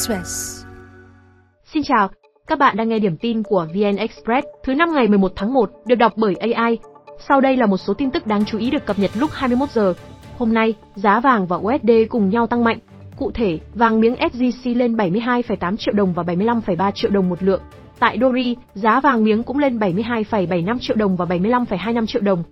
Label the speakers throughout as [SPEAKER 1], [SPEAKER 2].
[SPEAKER 1] Express.
[SPEAKER 2] Xin chào, các bạn đang nghe điểm tin của VN Express thứ năm ngày 11 tháng 1, được đọc bởi AI. Sau đây là một số tin tức đáng chú ý được cập nhật lúc 21 giờ. Hôm nay, giá vàng và USD cùng nhau tăng mạnh. Cụ thể, vàng miếng SJC lên 72,8 triệu đồng và 75,3 triệu đồng một lượng. Tại Dori, giá vàng miếng cũng lên 72,75 triệu đồng và 75,25 triệu đồng.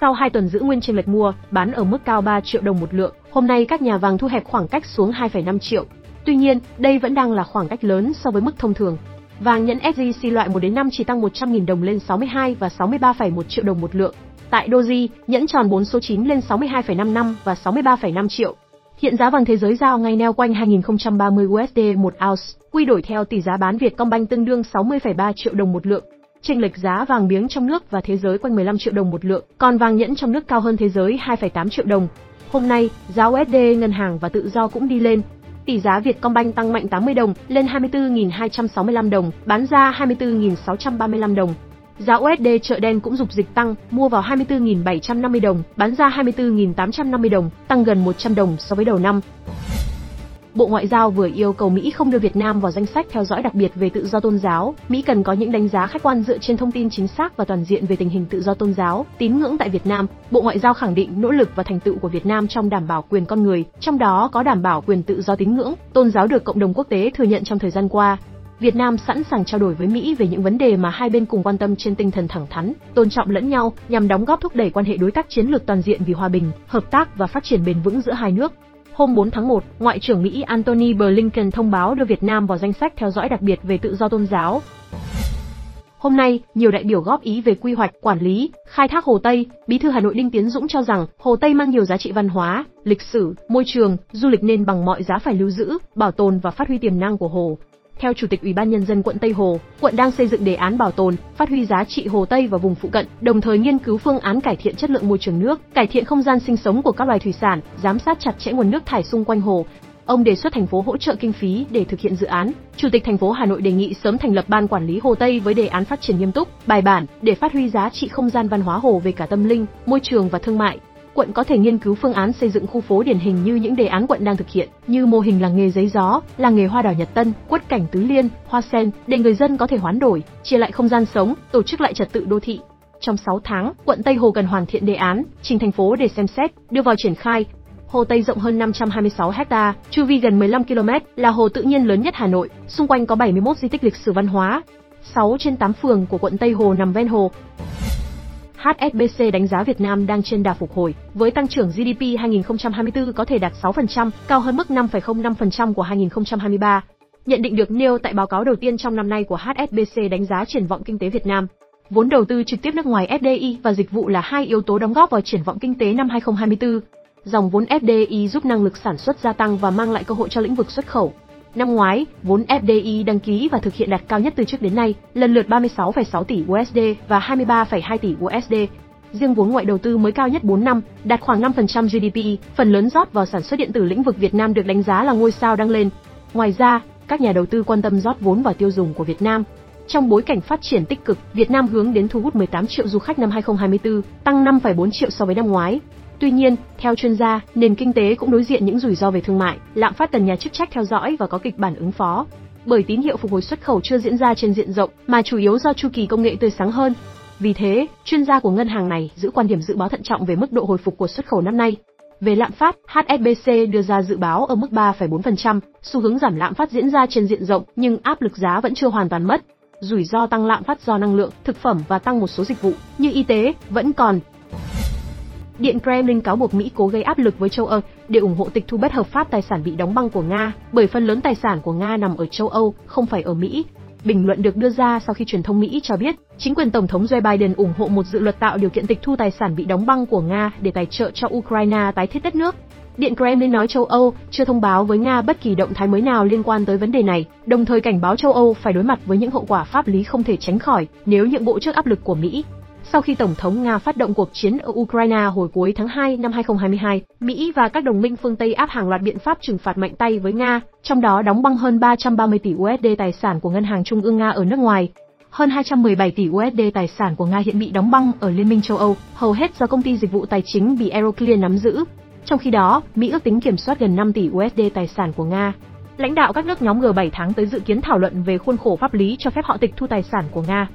[SPEAKER 2] Sau 2 tuần giữ nguyên trên lệch mua, bán ở mức cao 3 triệu đồng một lượng, hôm nay các nhà vàng thu hẹp khoảng cách xuống 2,5 triệu. Tuy nhiên, đây vẫn đang là khoảng cách lớn so với mức thông thường. Vàng nhẫn SJC loại 1 đến 5 chỉ tăng 100.000 đồng lên 62 và 63,1 triệu đồng một lượng. Tại Doji, nhẫn tròn 4 số 9 lên 62,55 và 63,5 triệu. Hiện giá vàng thế giới giao ngay neo quanh 2030 USD một ounce, quy đổi theo tỷ giá bán Vietcombank tương đương 60,3 triệu đồng một lượng. Chênh lệch giá vàng miếng trong nước và thế giới quanh 15 triệu đồng một lượng, còn vàng nhẫn trong nước cao hơn thế giới 2,8 triệu đồng. Hôm nay, giá USD ngân hàng và tự do cũng đi lên. Tỷ giá Vietcombank tăng mạnh 80 đồng lên 24.265 đồng, bán ra 24.635 đồng. Giá USD chợ đen cũng dục dịch tăng, mua vào 24.750 đồng, bán ra 24.850 đồng, tăng gần 100 đồng so với đầu năm. Bộ Ngoại giao vừa yêu cầu Mỹ không đưa Việt Nam vào danh sách theo dõi đặc biệt về tự do tôn giáo. Mỹ cần có những đánh giá khách quan dựa trên thông tin chính xác và toàn diện về tình hình tự do tôn giáo, tín ngưỡng tại Việt Nam. Bộ Ngoại giao khẳng định nỗ lực và thành tựu của Việt Nam trong đảm bảo quyền con người, trong đó có đảm bảo quyền tự do tín ngưỡng, tôn giáo được cộng đồng quốc tế thừa nhận trong thời gian qua. Việt Nam sẵn sàng trao đổi với Mỹ về những vấn đề mà hai bên cùng quan tâm trên tinh thần thẳng thắn, tôn trọng lẫn nhau nhằm đóng góp thúc đẩy quan hệ đối tác chiến lược toàn diện vì hòa bình, hợp tác và phát triển bền vững giữa hai nước. Hôm 4 tháng 1, Ngoại trưởng Mỹ Antony Blinken thông báo đưa Việt Nam vào danh sách theo dõi đặc biệt về tự do tôn giáo. Hôm nay, nhiều đại biểu góp ý về quy hoạch, quản lý, khai thác Hồ Tây. Bí thư Hà Nội Đinh Tiến Dũng cho rằng, Hồ Tây mang nhiều giá trị văn hóa, lịch sử, môi trường, du lịch nên bằng mọi giá phải lưu giữ, bảo tồn và phát huy tiềm năng của hồ. Theo Chủ tịch Ủy ban nhân dân quận Tây Hồ, quận đang xây dựng đề án bảo tồn, phát huy giá trị Hồ Tây và vùng phụ cận, đồng thời nghiên cứu phương án cải thiện chất lượng môi trường nước, cải thiện không gian sinh sống của các loài thủy sản, giám sát chặt chẽ nguồn nước thải xung quanh hồ. Ông đề xuất thành phố hỗ trợ kinh phí để thực hiện dự án. Chủ tịch thành phố Hà Nội đề nghị sớm thành lập ban quản lý Hồ Tây với đề án phát triển nghiêm túc, bài bản để phát huy giá trị không gian văn hóa hồ về cả tâm linh, môi trường và thương mại quận có thể nghiên cứu phương án xây dựng khu phố điển hình như những đề án quận đang thực hiện, như mô hình làng nghề giấy gió, làng nghề hoa đỏ Nhật Tân, quất cảnh tứ liên, hoa sen, để người dân có thể hoán đổi, chia lại không gian sống, tổ chức lại trật tự đô thị. Trong 6 tháng, quận Tây Hồ cần hoàn thiện đề án, trình thành phố để xem xét, đưa vào triển khai. Hồ Tây rộng hơn 526 ha, chu vi gần 15 km, là hồ tự nhiên lớn nhất Hà Nội, xung quanh có 71 di tích lịch sử văn hóa. 6 trên 8 phường của quận Tây Hồ nằm ven hồ. HSBC đánh giá Việt Nam đang trên đà phục hồi, với tăng trưởng GDP 2024 có thể đạt 6%, cao hơn mức 5,05% của 2023. Nhận định được nêu tại báo cáo đầu tiên trong năm nay của HSBC đánh giá triển vọng kinh tế Việt Nam. Vốn đầu tư trực tiếp nước ngoài FDI và dịch vụ là hai yếu tố đóng góp vào triển vọng kinh tế năm 2024. Dòng vốn FDI giúp năng lực sản xuất gia tăng và mang lại cơ hội cho lĩnh vực xuất khẩu. Năm ngoái, vốn FDI đăng ký và thực hiện đạt cao nhất từ trước đến nay, lần lượt 36,6 tỷ USD và 23,2 tỷ USD. Riêng vốn ngoại đầu tư mới cao nhất 4 năm, đạt khoảng 5% GDP, phần lớn rót vào sản xuất điện tử lĩnh vực Việt Nam được đánh giá là ngôi sao đang lên. Ngoài ra, các nhà đầu tư quan tâm rót vốn vào tiêu dùng của Việt Nam. Trong bối cảnh phát triển tích cực, Việt Nam hướng đến thu hút 18 triệu du khách năm 2024, tăng 5,4 triệu so với năm ngoái. Tuy nhiên, theo chuyên gia, nền kinh tế cũng đối diện những rủi ro về thương mại, lạm phát cần nhà chức trách theo dõi và có kịch bản ứng phó. Bởi tín hiệu phục hồi xuất khẩu chưa diễn ra trên diện rộng, mà chủ yếu do chu kỳ công nghệ tươi sáng hơn. Vì thế, chuyên gia của ngân hàng này giữ quan điểm dự báo thận trọng về mức độ hồi phục của xuất khẩu năm nay. Về lạm phát, HSBC đưa ra dự báo ở mức 3,4%, xu hướng giảm lạm phát diễn ra trên diện rộng nhưng áp lực giá vẫn chưa hoàn toàn mất. Rủi ro tăng lạm phát do năng lượng, thực phẩm và tăng một số dịch vụ như y tế vẫn còn, Điện Kremlin cáo buộc Mỹ cố gây áp lực với châu Âu để ủng hộ tịch thu bất hợp pháp tài sản bị đóng băng của Nga, bởi phần lớn tài sản của Nga nằm ở châu Âu, không phải ở Mỹ. Bình luận được đưa ra sau khi truyền thông Mỹ cho biết, chính quyền Tổng thống Joe Biden ủng hộ một dự luật tạo điều kiện tịch thu tài sản bị đóng băng của Nga để tài trợ cho Ukraine tái thiết đất nước. Điện Kremlin nói châu Âu chưa thông báo với Nga bất kỳ động thái mới nào liên quan tới vấn đề này, đồng thời cảnh báo châu Âu phải đối mặt với những hậu quả pháp lý không thể tránh khỏi nếu nhượng bộ trước áp lực của Mỹ. Sau khi Tổng thống Nga phát động cuộc chiến ở Ukraine hồi cuối tháng 2 năm 2022, Mỹ và các đồng minh phương Tây áp hàng loạt biện pháp trừng phạt mạnh tay với Nga, trong đó đóng băng hơn 330 tỷ USD tài sản của Ngân hàng Trung ương Nga ở nước ngoài. Hơn 217 tỷ USD tài sản của Nga hiện bị đóng băng ở Liên minh châu Âu, hầu hết do công ty dịch vụ tài chính bị Euroclear nắm giữ. Trong khi đó, Mỹ ước tính kiểm soát gần 5 tỷ USD tài sản của Nga. lãnh đạo các nước nhóm G7 tháng tới dự kiến thảo luận về khuôn khổ pháp lý cho phép họ tịch thu tài sản của Nga.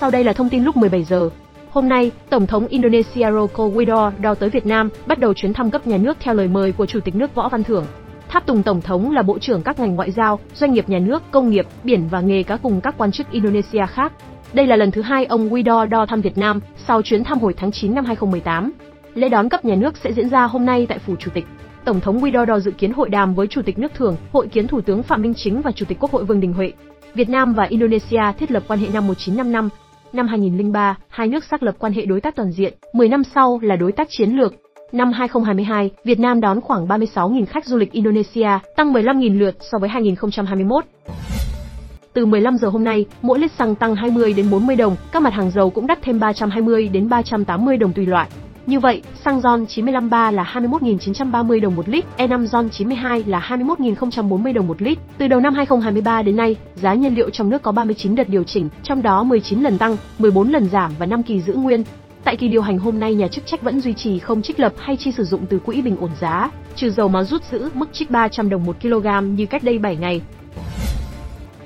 [SPEAKER 2] Sau đây là thông tin lúc 17 giờ. Hôm nay, Tổng thống Indonesia Joko Widodo tới Việt Nam, bắt đầu chuyến thăm cấp nhà nước theo lời mời của Chủ tịch nước Võ Văn Thưởng. Tháp Tùng Tổng thống là Bộ trưởng các ngành ngoại giao, doanh nghiệp nhà nước, công nghiệp, biển và nghề cá cùng các quan chức Indonesia khác. Đây là lần thứ hai ông Guido đo thăm Việt Nam sau chuyến thăm hồi tháng 9 năm 2018. Lễ đón cấp nhà nước sẽ diễn ra hôm nay tại Phủ Chủ tịch. Tổng thống Widodo dự kiến hội đàm với Chủ tịch nước Thường, hội kiến Thủ tướng Phạm Minh Chính và Chủ tịch Quốc hội Vương Đình Huệ. Việt Nam và Indonesia thiết lập quan hệ năm 1955. Năm 2003, hai nước xác lập quan hệ đối tác toàn diện, 10 năm sau là đối tác chiến lược. Năm 2022, Việt Nam đón khoảng 36.000 khách du lịch Indonesia, tăng 15.000 lượt so với 2021. Từ 15 giờ hôm nay, mỗi lít xăng tăng 20 đến 40 đồng, các mặt hàng dầu cũng đắt thêm 320 đến 380 đồng tùy loại. Như vậy, xăng RON 95,3 là 21.930 đồng một lít, E5 RON 92 là 21.040 đồng một lít. Từ đầu năm 2023 đến nay, giá nhiên liệu trong nước có 39 đợt điều chỉnh, trong đó 19 lần tăng, 14 lần giảm và 5 kỳ giữ nguyên. Tại kỳ điều hành hôm nay, nhà chức trách vẫn duy trì không trích lập hay chi sử dụng từ quỹ bình ổn giá, trừ dầu mà rút giữ mức trích 300 đồng một kg như cách đây 7 ngày.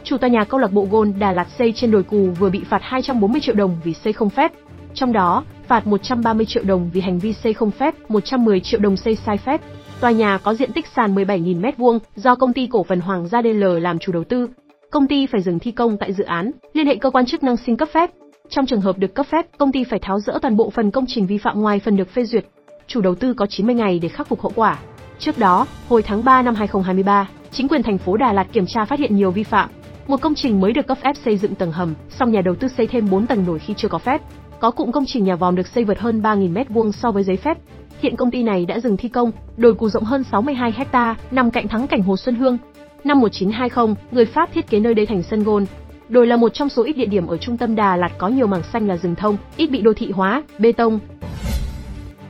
[SPEAKER 2] Chủ tòa nhà câu lạc bộ Gôn Đà Lạt xây trên đồi cù vừa bị phạt 240 triệu đồng vì xây không phép. Trong đó, phạt 130 triệu đồng vì hành vi xây không phép, 110 triệu đồng xây sai phép. Tòa nhà có diện tích sàn 17.000 m2 do công ty cổ phần Hoàng gia DL làm chủ đầu tư. Công ty phải dừng thi công tại dự án, liên hệ cơ quan chức năng xin cấp phép. Trong trường hợp được cấp phép, công ty phải tháo rỡ toàn bộ phần công trình vi phạm ngoài phần được phê duyệt. Chủ đầu tư có 90 ngày để khắc phục hậu quả. Trước đó, hồi tháng 3 năm 2023, chính quyền thành phố Đà Lạt kiểm tra phát hiện nhiều vi phạm. Một công trình mới được cấp phép xây dựng tầng hầm, song nhà đầu tư xây thêm 4 tầng nổi khi chưa có phép. Có cụm công trình nhà vòm được xây vượt hơn 3.000 m2 so với giấy phép. Hiện công ty này đã dừng thi công, đồi cù rộng hơn 62 ha, nằm cạnh thắng cảnh Hồ Xuân Hương. Năm 1920, người Pháp thiết kế nơi đây thành sân gôn. Đồi là một trong số ít địa điểm ở trung tâm Đà Lạt có nhiều mảng xanh là rừng thông, ít bị đô thị hóa, bê tông.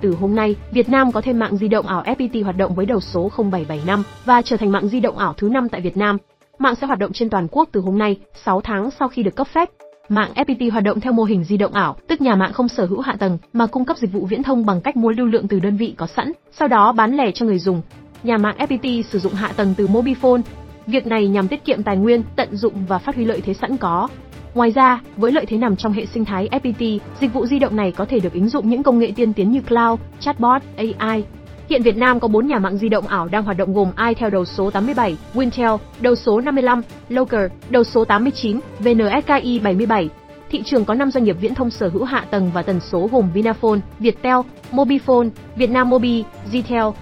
[SPEAKER 2] Từ hôm nay, Việt Nam có thêm mạng di động ảo FPT hoạt động với đầu số 0775 và trở thành mạng di động ảo thứ 5 tại Việt Nam. Mạng sẽ hoạt động trên toàn quốc từ hôm nay, 6 tháng sau khi được cấp phép. Mạng FPT hoạt động theo mô hình di động ảo, tức nhà mạng không sở hữu hạ tầng mà cung cấp dịch vụ viễn thông bằng cách mua lưu lượng từ đơn vị có sẵn, sau đó bán lẻ cho người dùng. Nhà mạng FPT sử dụng hạ tầng từ Mobifone. Việc này nhằm tiết kiệm tài nguyên, tận dụng và phát huy lợi thế sẵn có. Ngoài ra, với lợi thế nằm trong hệ sinh thái FPT, dịch vụ di động này có thể được ứng dụng những công nghệ tiên tiến như cloud, chatbot, AI, Hiện Việt Nam có 4 nhà mạng di động ảo đang hoạt động gồm ai theo đầu số 87, Wintel đầu số 55, Loker, đầu số 89, VNSKI 77. Thị trường có 5 doanh nghiệp viễn thông sở hữu hạ tầng và tần số gồm Vinaphone, Viettel, Mobifone, Vietnam Mobi, Zitel.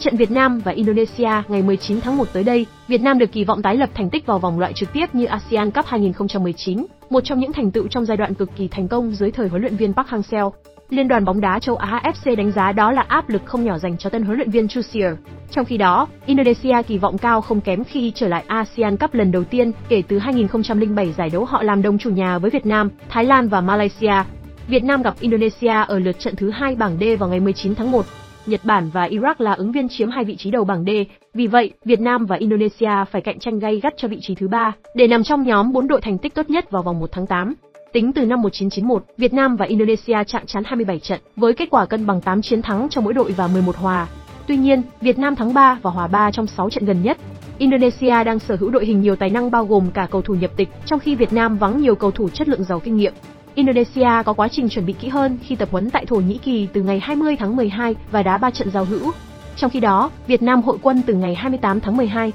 [SPEAKER 2] Trận Việt Nam và Indonesia ngày 19 tháng 1 tới đây, Việt Nam được kỳ vọng tái lập thành tích vào vòng loại trực tiếp như ASEAN Cup 2019, một trong những thành tựu trong giai đoạn cực kỳ thành công dưới thời huấn luyện viên Park Hang-seo. Liên đoàn bóng đá châu Á AFC đánh giá đó là áp lực không nhỏ dành cho tân huấn luyện viên Chu Sier. Trong khi đó, Indonesia kỳ vọng cao không kém khi trở lại ASEAN Cup lần đầu tiên kể từ 2007 giải đấu họ làm đồng chủ nhà với Việt Nam, Thái Lan và Malaysia. Việt Nam gặp Indonesia ở lượt trận thứ hai bảng D vào ngày 19 tháng 1. Nhật Bản và Iraq là ứng viên chiếm hai vị trí đầu bảng D, vì vậy, Việt Nam và Indonesia phải cạnh tranh gay gắt cho vị trí thứ ba để nằm trong nhóm 4 đội thành tích tốt nhất vào vòng 1 tháng 8. Tính từ năm 1991, Việt Nam và Indonesia chạm trán 27 trận, với kết quả cân bằng 8 chiến thắng cho mỗi đội và 11 hòa. Tuy nhiên, Việt Nam thắng 3 và hòa 3 trong 6 trận gần nhất. Indonesia đang sở hữu đội hình nhiều tài năng bao gồm cả cầu thủ nhập tịch, trong khi Việt Nam vắng nhiều cầu thủ chất lượng giàu kinh nghiệm. Indonesia có quá trình chuẩn bị kỹ hơn khi tập huấn tại Thổ Nhĩ Kỳ từ ngày 20 tháng 12 và đá 3 trận giao hữu. Trong khi đó, Việt Nam hội quân từ ngày 28 tháng 12.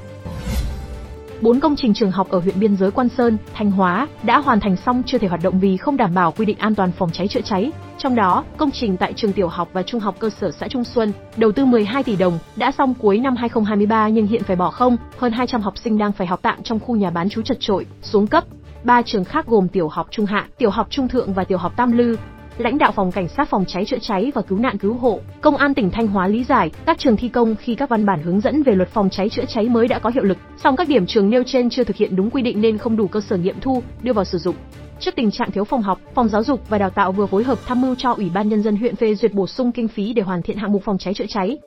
[SPEAKER 2] Bốn công trình trường học ở huyện biên giới Quan Sơn, Thanh Hóa đã hoàn thành xong chưa thể hoạt động vì không đảm bảo quy định an toàn phòng cháy chữa cháy. Trong đó, công trình tại trường tiểu học và trung học cơ sở xã Trung Xuân, đầu tư 12 tỷ đồng, đã xong cuối năm 2023 nhưng hiện phải bỏ không, hơn 200 học sinh đang phải học tạm trong khu nhà bán chú chật trội, xuống cấp. Ba trường khác gồm tiểu học trung hạ, tiểu học trung thượng và tiểu học Tam Lư lãnh đạo phòng cảnh sát phòng cháy chữa cháy và cứu nạn cứu hộ, công an tỉnh Thanh Hóa lý giải, các trường thi công khi các văn bản hướng dẫn về luật phòng cháy chữa cháy mới đã có hiệu lực, song các điểm trường nêu trên chưa thực hiện đúng quy định nên không đủ cơ sở nghiệm thu, đưa vào sử dụng. Trước tình trạng thiếu phòng học, Phòng Giáo dục và Đào tạo vừa phối hợp tham mưu cho Ủy ban nhân dân huyện phê duyệt bổ sung kinh phí để hoàn thiện hạng mục phòng cháy chữa cháy.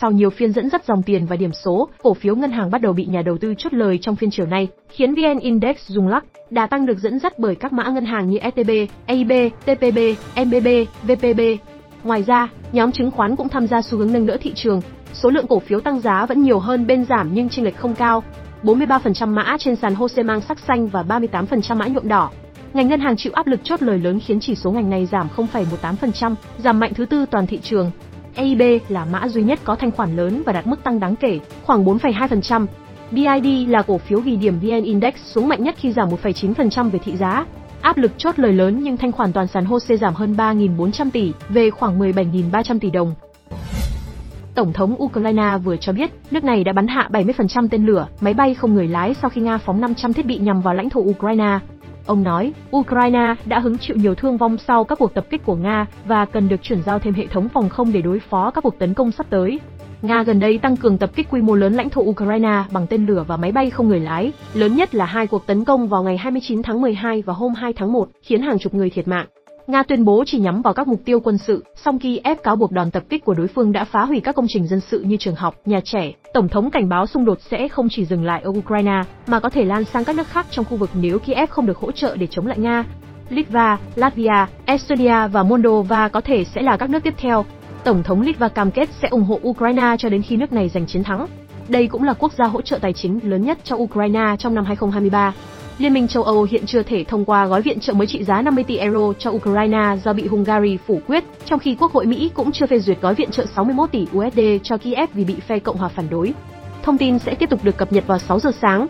[SPEAKER 2] Sau nhiều phiên dẫn dắt dòng tiền và điểm số, cổ phiếu ngân hàng bắt đầu bị nhà đầu tư chốt lời trong phiên chiều nay, khiến VN Index rung lắc. Đà tăng được dẫn dắt bởi các mã ngân hàng như STB, AIB, TPB, MBB, VPB. Ngoài ra, nhóm chứng khoán cũng tham gia xu hướng nâng đỡ thị trường. Số lượng cổ phiếu tăng giá vẫn nhiều hơn bên giảm nhưng chênh lệch không cao. 43% mã trên sàn HOSE mang sắc xanh và 38% mã nhuộm đỏ. Ngành ngân hàng chịu áp lực chốt lời lớn khiến chỉ số ngành này giảm 0,18%, giảm mạnh thứ tư toàn thị trường. AIB là mã duy nhất có thanh khoản lớn và đạt mức tăng đáng kể, khoảng 4,2%. BID là cổ phiếu ghi điểm VN Index xuống mạnh nhất khi giảm 1,9% về thị giá. Áp lực chốt lời lớn nhưng thanh khoản toàn sàn HOSE giảm hơn 3.400 tỷ, về khoảng 17.300 tỷ đồng. Tổng thống Ukraine vừa cho biết, nước này đã bắn hạ 70% tên lửa, máy bay không người lái sau khi Nga phóng 500 thiết bị nhằm vào lãnh thổ Ukraine. Ông nói, Ukraine đã hứng chịu nhiều thương vong sau các cuộc tập kích của Nga và cần được chuyển giao thêm hệ thống phòng không để đối phó các cuộc tấn công sắp tới. Nga gần đây tăng cường tập kích quy mô lớn lãnh thổ Ukraine bằng tên lửa và máy bay không người lái, lớn nhất là hai cuộc tấn công vào ngày 29 tháng 12 và hôm 2 tháng 1, khiến hàng chục người thiệt mạng. Nga tuyên bố chỉ nhắm vào các mục tiêu quân sự, song khi ép cáo buộc đòn tập kích của đối phương đã phá hủy các công trình dân sự như trường học, nhà trẻ. Tổng thống cảnh báo xung đột sẽ không chỉ dừng lại ở Ukraine, mà có thể lan sang các nước khác trong khu vực nếu Kiev không được hỗ trợ để chống lại Nga. Litva, Latvia, Estonia và Moldova có thể sẽ là các nước tiếp theo. Tổng thống Litva cam kết sẽ ủng hộ Ukraine cho đến khi nước này giành chiến thắng. Đây cũng là quốc gia hỗ trợ tài chính lớn nhất cho Ukraine trong năm 2023. Liên minh châu Âu hiện chưa thể thông qua gói viện trợ mới trị giá 50 tỷ euro cho Ukraine do bị Hungary phủ quyết, trong khi Quốc hội Mỹ cũng chưa phê duyệt gói viện trợ 61 tỷ USD cho Kiev vì bị phe Cộng hòa phản đối. Thông tin sẽ tiếp tục được cập nhật vào 6 giờ sáng.